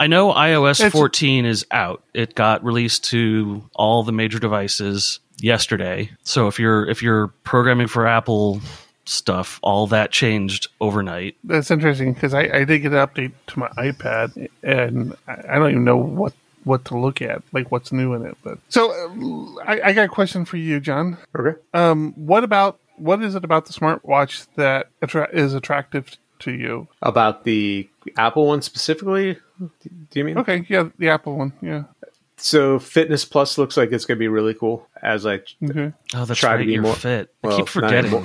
I know iOS It's- 14 is out. It got released to all the major devices yesterday. So if you're if you're programming for Apple stuff, all that changed overnight. That's interesting because I, I did get an update to my iPad, and I I don't even know what what to look at, like what's new in it. But so uh, I, I got a question for you, John. okay. Um, what about what is it about the smartwatch that attra- is attractive to you? About the Apple one specifically, do you mean? Okay, yeah, the Apple one, yeah. So Fitness Plus looks like it's going to be really cool. As I Okay. Oh, that's Try to be more- fit. I well, keep not forgetting. anymore.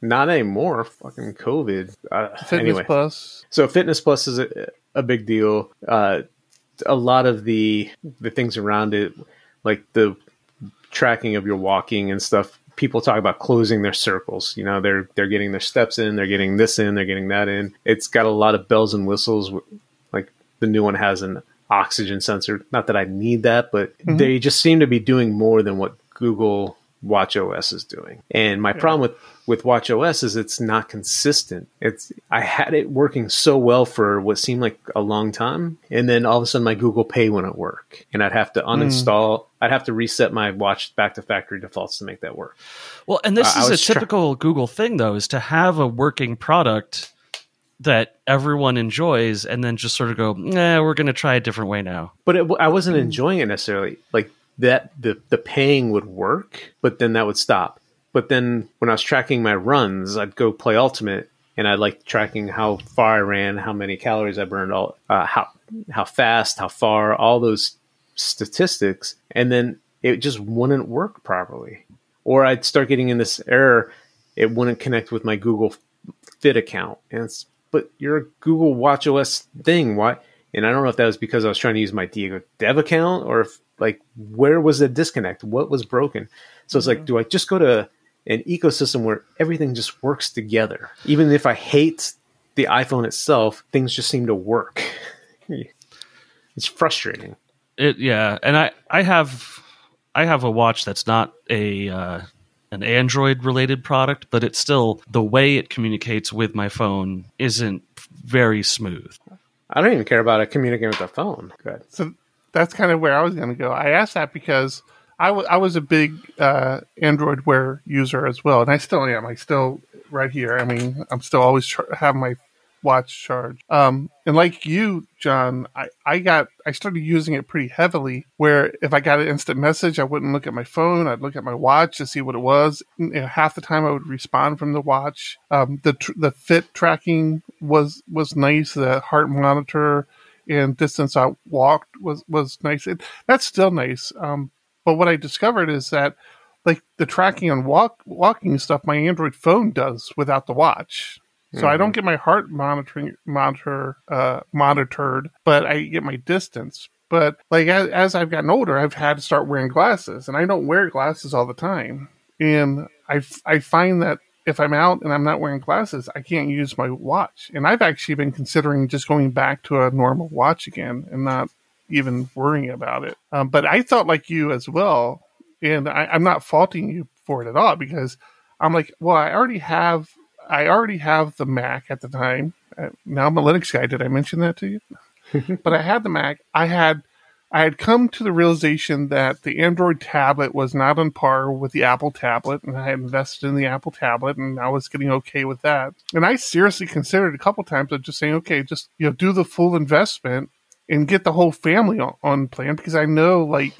not anymore. Fucking COVID. Uh, Fitness anyway, Plus. so Fitness Plus is a, a big deal. Uh, a lot of the the things around it, like the tracking of your walking and stuff. People talk about closing their circles. You know, they're they're getting their steps in, they're getting this in, they're getting that in. It's got a lot of bells and whistles. Like the new one has an oxygen sensor. Not that I need that, but mm-hmm. they just seem to be doing more than what Google Watch OS is doing. And my problem with with Watch OS is it's not consistent. It's I had it working so well for what seemed like a long time, and then all of a sudden my Google Pay wouldn't work, and I'd have to hmm. uninstall. I'd have to reset my watch back to factory defaults to make that work. Well, and this I is a was try- typical Google thing, though, is to have a working product that everyone enjoys, and then just sort of go, "Nah, we're going to try a different way now." But it, I wasn't hmm. enjoying it necessarily. Like that, the the paying would work, but then that would stop. But then when I was tracking my runs, I'd go play Ultimate, and I liked tracking how far I ran, how many calories I burned, all uh, how how fast, how far, all those statistics, and then it just wouldn't work properly. Or I'd start getting in this error; it wouldn't connect with my Google Fit account, and it's but you're a Google Watch OS thing. Why? And I don't know if that was because I was trying to use my Diego Dev account or if like where was the disconnect? What was broken? So it's like, do I just go to an ecosystem where everything just works together? Even if I hate the iPhone itself, things just seem to work. it's frustrating. It yeah, and I I have I have a watch that's not a uh, an Android related product, but it's still the way it communicates with my phone isn't very smooth. I don't even care about it communicating with the phone. Good. So that's kind of where I was going to go. I asked that because I, w- I was a big uh, Android Wear user as well, and I still am. I still right here. I mean, I'm still always char- have my watch charged. Um, and like you, John, I, I got I started using it pretty heavily. Where if I got an instant message, I wouldn't look at my phone. I'd look at my watch to see what it was. You know, half the time, I would respond from the watch. Um, the tr- the fit tracking was was nice. The heart monitor and distance I walked was was nice. It, that's still nice. Um, but what I discovered is that like the tracking on walk walking stuff, my Android phone does without the watch. So I don't get my heart monitoring monitor uh, monitored, but I get my distance. But like as, as I've gotten older, I've had to start wearing glasses, and I don't wear glasses all the time. And I f- I find that if I'm out and I'm not wearing glasses, I can't use my watch. And I've actually been considering just going back to a normal watch again and not even worrying about it. Um, but I thought like you as well, and I, I'm not faulting you for it at all because I'm like, well, I already have, I already have the Mac at the time. Uh, now I'm a Linux guy. Did I mention that to you? but I had the Mac. I had, I had come to the realization that the Android tablet was not on par with the Apple tablet, and I had invested in the Apple tablet, and I was getting okay with that. And I seriously considered a couple times of just saying, okay, just you know, do the full investment and get the whole family on, on plan because I know like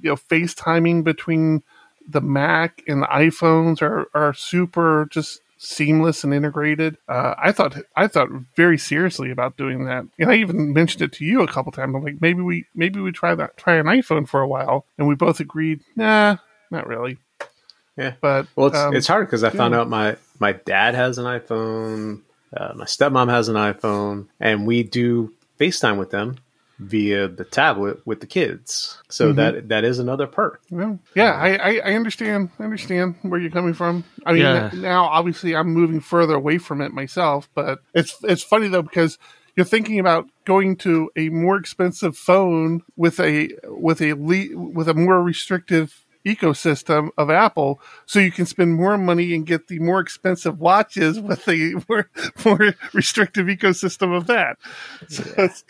you know FaceTiming between the Mac and the iPhones are are super just seamless and integrated. Uh, I thought I thought very seriously about doing that, and I even mentioned it to you a couple times. I'm like, maybe we maybe we try that try an iPhone for a while, and we both agreed, nah, not really. Yeah. But Well, it's um, it's hard because I found out my my dad has an iPhone, uh, my stepmom has an iPhone, and we do FaceTime with them via the tablet with the kids. So Mm-hmm. that that is another perk. Well, yeah, I, I, I understand. I understand where you're coming from. I mean, Yeah. now obviously I'm moving further away from it myself, but it's it's funny though because you're thinking about going to a more expensive phone with a with a le- with a more restrictive ecosystem of Apple, so you can spend more money and get the more expensive watches with a more, more restrictive ecosystem of that. So it's,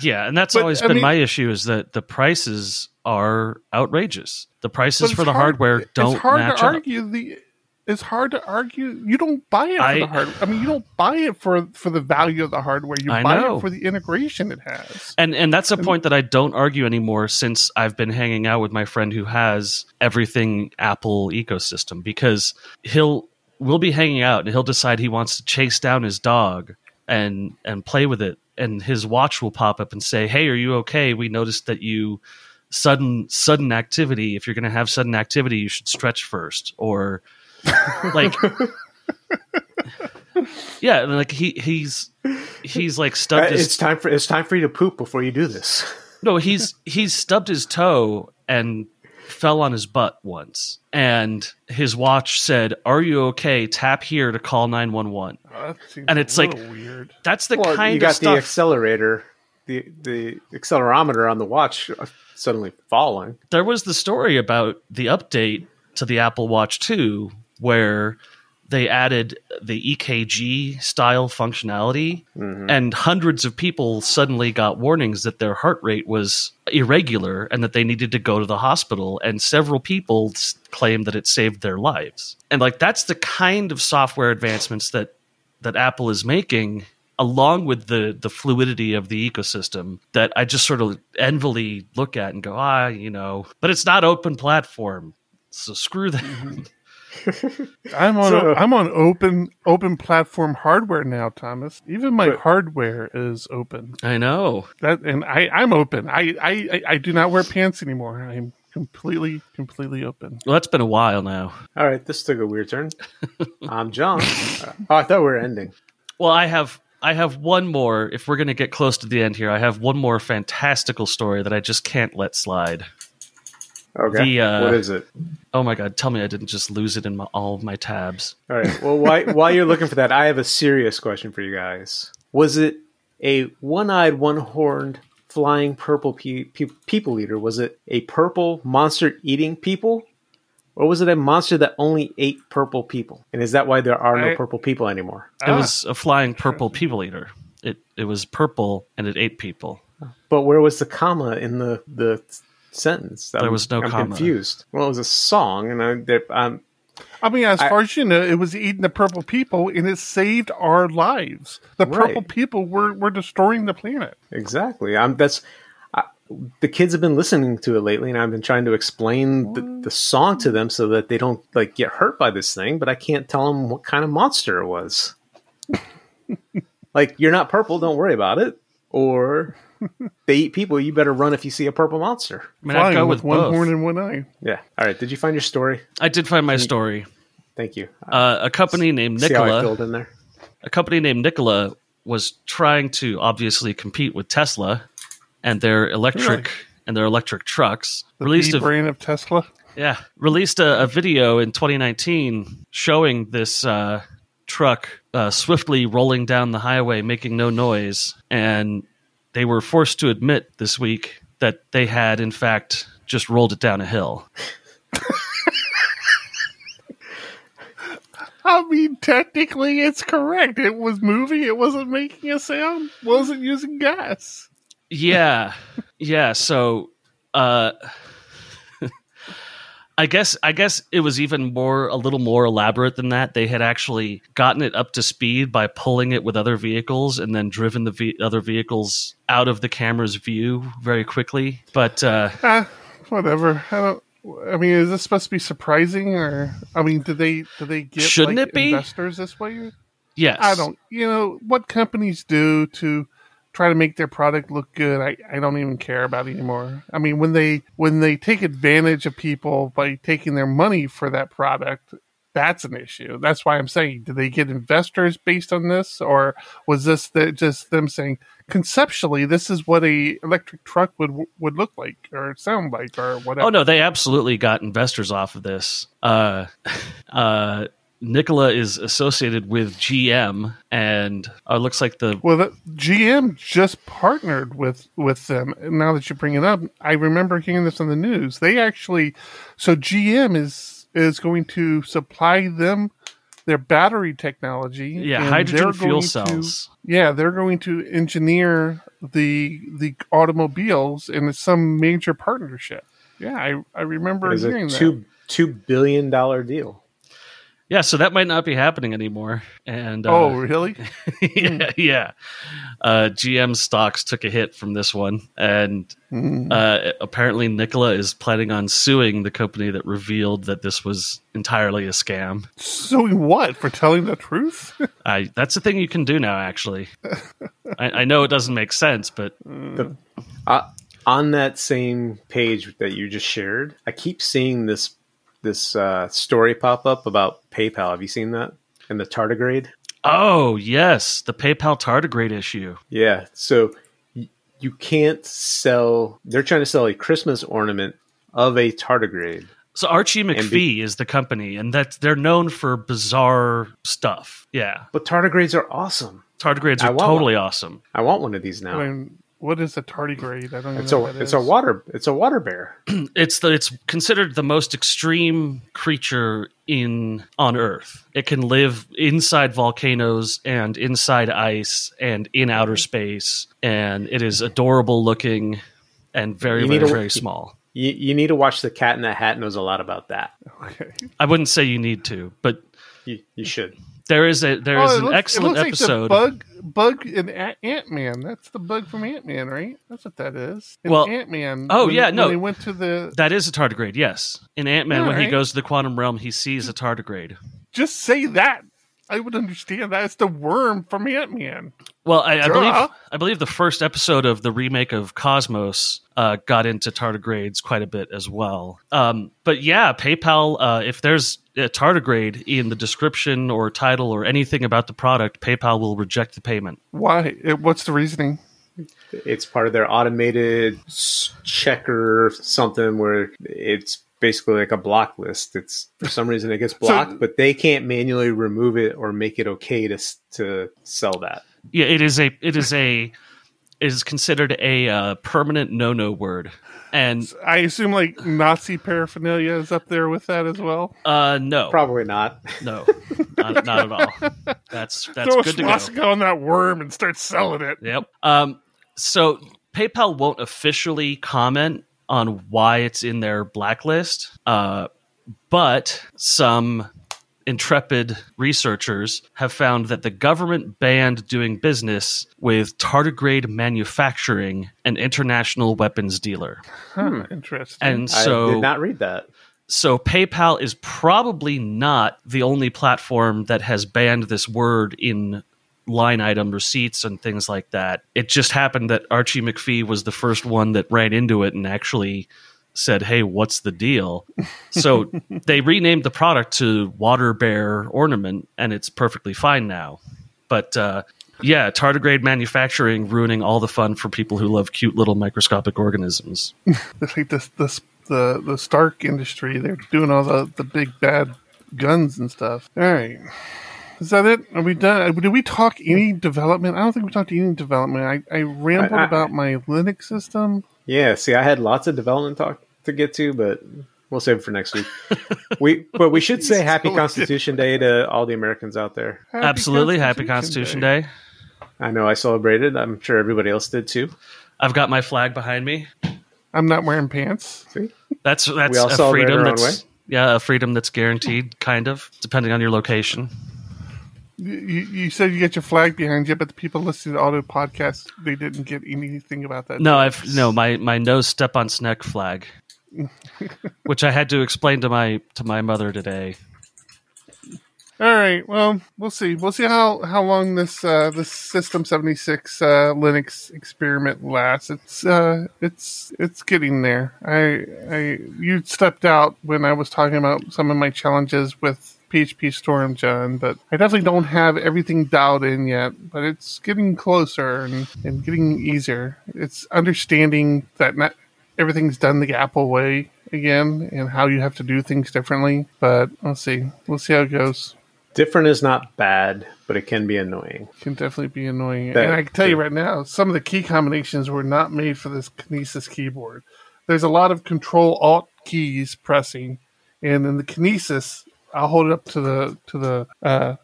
Yeah, and that's But, always I been mean- my issue is that the prices are outrageous. The prices for the hard- hardware don't It's hard match to up. argue the. It's hard to argue. You don't buy it for I- the hard. I mean, you don't buy it for for the value of the hardware. You I buy know. it for the integration it has. And and that's a point that I don't argue anymore since I've been hanging out with my friend who has everything Apple ecosystem because he'll we'll be hanging out and he'll decide he wants to chase down his dog and and play with it and his watch will pop up and say, "Hey, are you okay? We noticed that you sudden sudden activity. If you're going to have sudden activity, you should stretch first or like yeah, and like he he's he's like Uh, stubbed his It's time for it's time for you to poop before you do this. no, he's he's stubbed his toe and fell on his butt once. And his watch said, "Are you okay? Tap here to call 911." Oh, that And it's like- weird. That's the well, kind you got of stuff the accelerator, the the accelerometer on the watch uh, suddenly falling. there was the story about the update to the Apple Watch 2 where they added the EKG style functionality, and hundreds of people suddenly got warnings that their heart rate was irregular and that they needed to go to the hospital. And several people claimed that it saved their lives. And like that's the kind of software advancements that that Apple is making. Along with the the fluidity of the ecosystem, that I just sort of envily look at and go, ah, you know, but it's not open platform, so screw them. I'm on So- I'm on open open platform hardware now, Thomas. Even my But- hardware is open. I know. That and I I'm open. I I I- I do not wear pants anymore. I'm completely completely open. Well, that's been a while now. All right, this took a weird turn. I'm John. Oh, I thought we were ending. Well, I have I have one more. If we're going to get close to the end here, I have one more fantastical story that I just can't let slide. Okay. The, uh, what is it? Oh my god! Tell me I didn't just lose it in my, all of my tabs. All right. Well, why, while you're looking for that, I have a serious question for you guys. Was it a one-eyed, one-horned, flying purple pe- pe- people eater? Was it a purple monster eating people, or was it a monster that only ate purple people? And is that why there are no I- purple people anymore? It was a flying purple people eater. It it was purple and it ate people. But where was the comma in the the sentence? There I'm- was no I'm comma. confused. Well, it was a song, and I, there, um, I mean, as I- far as you know, it was eating the purple people, and it saved our lives. The purple Right. people were were destroying the planet. Exactly. I'm that's I, the kids have been listening to it lately, and I've been trying to explain the, the song to them so that they don't like get hurt by this thing. But I can't tell them what kind of monster it was. like you're not purple, don't worry about it. Or they eat people. You better run if you see a purple monster. I mean, I'd Flying go with, with, one both. horn and one eye. Yeah. All right. Did you find your story? I did find my story. Thank you. Uh, a company named See how I Nikola. filled in there. a company named Nikola was trying to obviously compete with Tesla and their electric Really? and their electric trucks. The released B a brand of Tesla. yeah released a, a video in 2019 showing this uh, truck uh, swiftly rolling down the highway, making no noise, and they were forced to admit this week that they had in fact just rolled it down a hill. I mean, technically, it's correct. It was moving. It wasn't making a sound. Wasn't using gas. yeah yeah so uh i guess i guess it was even more a little more elaborate than that they had actually gotten it up to speed by pulling it with other vehicles and then driven the ve- other vehicles out of the camera's view very quickly but uh Ah, whatever. I don't. I mean, is this supposed to be surprising, or I mean, do they did they get Shouldn't like, it be? investors this way? yes I don't. You know what companies do to try to make their product look good. I, I don't even care about anymore. I mean, when they when they take advantage of people by taking their money for that product, that's an issue. That's why I'm saying, did they get investors based on this, or was this the, just them saying conceptually this is what a electric truck would would look like or sound like or whatever? Oh no, they absolutely got investors off of this. Uh, uh, Nikola is associated with GM, and uh, it looks like the Well, the, GM just partnered with with them. Now that you bring it up, I remember hearing this on the news. They actually, so GM is is going to supply them their battery technology. yeah hydrogen fuel going to- cells. yeah, they're going to engineer the the automobiles in some major partnership. Yeah, I I remember It was hearing a that. two two billion dollar deal. Yeah, so that might not be happening anymore. And uh, oh, really? yeah, yeah. Uh, GM stocks took a hit from this one, and Mm. uh, apparently Nikola is planning on suing the company that revealed that this was entirely a scam. Suing what for telling the truth? I, that's a thing you can do now. Actually, I, I know it doesn't make sense, but The, uh, on that same page that you just shared, I keep seeing this this uh, story pop up about PayPal. Have you seen that? And the tardigrade? oh yes, the PayPal tardigrade issue. Yeah. So y- you can't sell. They're trying to sell a Christmas ornament of a tardigrade. So Archie McPhee be- is the company, and that they're known for bizarre stuff. Yeah, But tardigrades are awesome. tardigrades are want totally awesome. I want one of these now. I mean, what is a tardigrade? I don't even It's know a what that it's a water it's a water bear. it's the it's considered the most extreme creature in on Earth. It can live inside volcanoes and inside ice and in outer space, and it is adorable looking and very very to- very small. You, you need to watch the Cat in the Hat knows a lot about that. Okay. I wouldn't say you need to, but You, you should. There is a there is Oh, it an looks- it excellent looks episode. Like the bug, bug in Ant Man. That's the bug from Ant Man, right? That's what that is. In Well- Ant Man. oh, yeah, no. When they went to the. that is a tardigrade, yes. In Ant Man, when he goes to the quantum realm, he sees a tardigrade. Just say that. I would understand that. It's the worm from Ant Man. Well, I, I believe I believe the first episode of the remake of Cosmos uh, got into tardigrades quite a bit as well. Um, but yeah, PayPal. Uh, if there's a tardigrade in the description or title or anything about the product, PayPal will reject the payment. Why? What's the reasoning? It's part of their automated checker something where it's basically like a block list. It's for some reason it gets blocked, but they can't manually remove it or make it okay to to sell that. Yeah, it is a it is a it is considered a uh, permanent no no word. And I assume like Nazi paraphernalia is up there with that as well. uh, no, Probably not. no, not, not at all. That's that's Throw a good to go. swastika on that worm and start selling it. Yep. Um, so PayPal won't officially comment on why it's in their blacklist, uh, but some intrepid researchers have found that the government banned doing business with tardigrade manufacturing an international weapons dealer. Huh, interesting. And so, I so did not read that. so PayPal is probably not the only platform that has banned this word in line item receipts and things like that. It just happened that Archie McPhee was the first one that ran into it and actually said, "Hey, what's the deal?" So they renamed the product to Water Bear Ornament, and it's perfectly fine now. But uh, yeah, tardigrade manufacturing ruining all the fun for people who love cute little microscopic organisms. It's like this, this, the the Stark industry. They're doing all the the big bad guns and stuff. All right, is that it? Are we done? Did we talk any development? I don't think we talked any development. I, I rambled I- I- about my Linux system. Yeah, see, I had lots of development talk to get to, but we'll save it for next week. we, but we should say Happy Constitution Day to all the Americans out there. Happy Absolutely, happy Constitution Day. I know I celebrated. I'm sure everybody else did too. I've got my flag behind me. I'm not wearing pants. See, That's that's We all a freedom our own that's yeah, a freedom that's guaranteed, kind of, depending on your location. You, you you said you get your flag behind you, but the people listening to audio podcasts they didn't get anything about that. No, I've no my my no step on snek flag, which I had to explain to my to my mother today. All right. Well, we'll see. We'll see how how long this uh, this System seventy six uh, Linux experiment lasts. It's uh, it's it's getting there. I I you stepped out when I was talking about some of my challenges with PhpStorm, John, but I definitely don't have everything dialed in yet. But it's getting closer and, and getting easier. It's understanding that not everything's done the Apple way again and how you have to do things differently. But we'll see. We'll see how it goes. different is not bad, but it can be annoying. It can definitely be annoying. That- and I can tell you right now, some of the key combinations were not made for this Kinesis keyboard. There's a lot of Control Alt keys pressing, and in the Kinesis, I'll hold it up to the to the uh,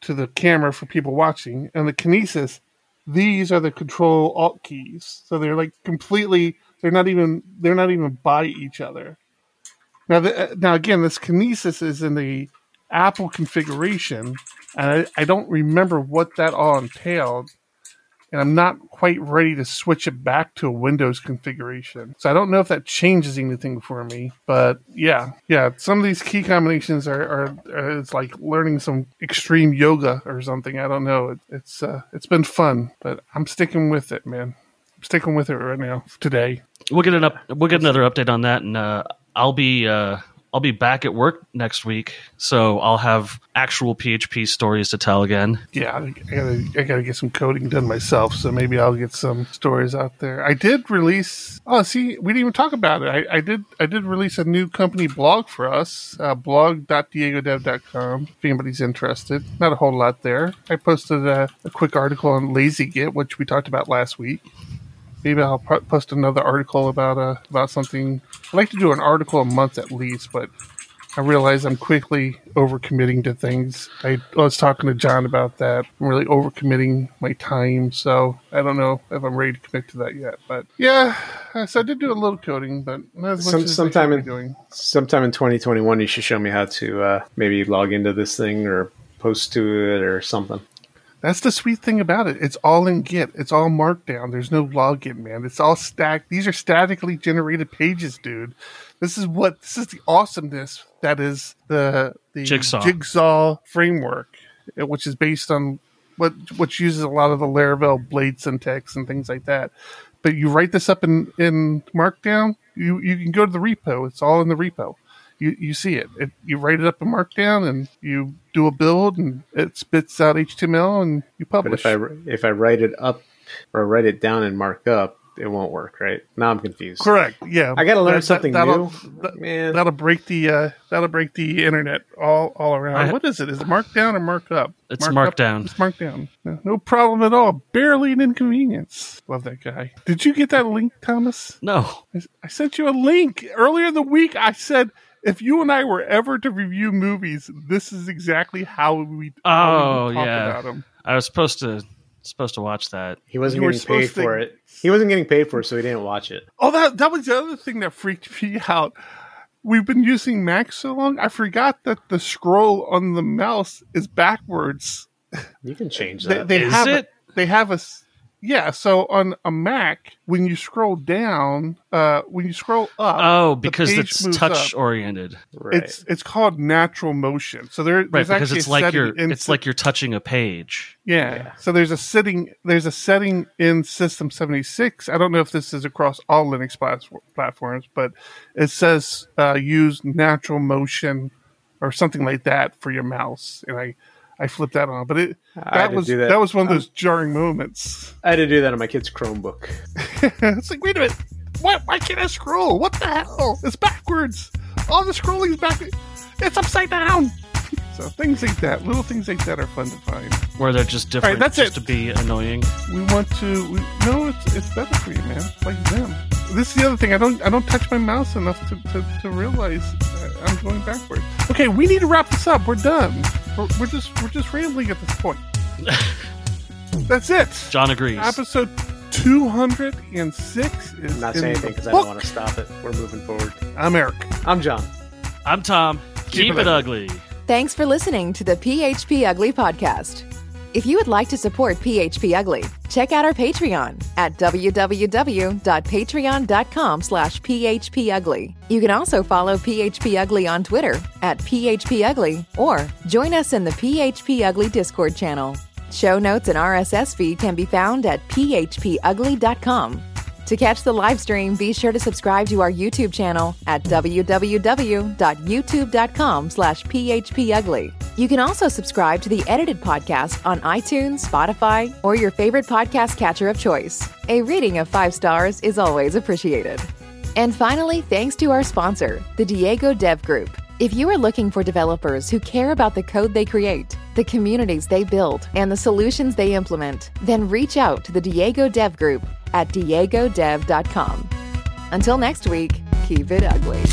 to the camera for people watching. And the Kinesis, these are the Control Alt keys, so they're like completely. They're not even. They're not even by each other. Now, the, now again, this Kinesis is in the Apple configuration, and I, I don't remember what that all entailed, and I'm not quite ready to switch it back to a Windows configuration. So I don't know if that changes anything for me, but yeah, yeah, some of these key combinations are, are, are it's like learning some extreme yoga or something. I don't know. It, it's uh, it's been fun, but I'm sticking with it, man. Sticking with it right now today. We'll get an up. We'll get another update on that, and uh, I'll be uh, I'll be back at work next week, so I'll have actual PHP stories to tell again. yeah, I gotta, I gotta get some coding done myself, so maybe I'll get some stories out there. I did release. Oh, see, we didn't even talk about it. I, I did, I did release a new company blog for us, uh, blog.diegodev.com. If anybody's interested, not a whole lot there. I posted a, a quick article on LazyGit, which we talked about last week. Maybe I'll post another article about uh about something. I like to do an article a month at least, but I realize I'm quickly overcommitting to things. I, I was talking to John about that. I'm really overcommitting my time, so I don't know if I'm ready to commit to that yet. But yeah, uh, so I did do a little coding, but not as much Some, sometime in doing. sometime in 2021, you should show me how to uh, maybe log into this thing or post to it or something. That's the sweet thing about it. It's all in Git. It's all markdown. There's no login, man. It's all stacked. These are statically generated pages, dude. This is what this is the awesomeness that is the the Jigsaw. jigsaw framework, uh, which is based on what which uses a lot of the Laravel blade syntax and things like that. But you write this up in in Markdown, you you can go to the repo. It's all in the repo. You you see it. it. You write it up in Markdown and you do a build and it spits out HTML and you publish. But publish. if I if I write it up or write it down and mark up, it won't work, right? Now I'm confused. Correct. Yeah, I gotta learn That- that- something that'll, new, that- man. That'll break the uh, that'll break the internet all all around. I- what is it? Is it markdown or markup? It's Markup? Markdown. It's markdown. No, no problem at all. Barely an inconvenience. Love that guy. Did you get that link, Thomas? No. I, I sent you a link earlier in the week. I said if you and I were ever to review movies, this is exactly how we. how Oh, would talk oh, yeah. About them. I was supposed to supposed to watch that. He wasn't You getting paid supposed to- for it. He wasn't getting paid for it, so he didn't watch it. Oh, that that was the other thing that freaked me out. We've been using Mac so long, I forgot that the scroll on the mouse is backwards. You can change that. they Is have it? A, they have a s- yeah. So on a Mac, when you scroll down, uh, when you scroll up, Oh, the because page it's moves touch up. oriented. right. It's it's called natural motion. So there, Right, there's because actually it's a like setting you're in it's like you're touching a page. Yeah. Yeah. So there's a setting there's a setting in System 76. I don't know if this is across all Linux plat- platforms, but it says uh, use natural motion or something like that for your mouse, and I I flipped that on, but it that was that. that. was one of those um, jarring moments. I had to do that on my kid's Chromebook. it's like wait a minute, what? Why can't I scroll? What the hell? It's backwards. All the scrolling is back. It's upside down. So things like that, little things like that, are fun to find. Where they're just different that's just it. to be annoying. we want to we, no it's it's better for you man like them this is the other thing i don't i don't touch my mouse enough to, to, to realize i'm going backwards okay we need to wrap this up we're done we're, we're just we're just rambling at this point that's it John agrees. episode 206 is I'm not saying the anything because I don't want to stop it. We're moving forward. i'm eric I'm John. I'm Tom. Keep, it it ugly. Thanks for listening to the PHP Ugly podcast. If you would like to support PHP Ugly, check out our Patreon at www.patreon.com slash phpugly. You can also follow PHP Ugly on Twitter at phpugly or join us in the PHP Ugly Discord channel. Show notes and RSS feed can be found at phpugly.com. To catch the live stream, be sure to subscribe to our YouTube channel at www.youtube.com slash phpugly. You can also subscribe to the edited podcast on iTunes, Spotify, or your favorite podcast catcher of choice. A rating of five stars is always appreciated. And finally, thanks to our sponsor, the Diego Dev Group. If you are looking for developers who care about the code they create, the communities they build, and the solutions they implement, then reach out to the Diego Dev Group at diegodev.com. Until next week, keep it ugly.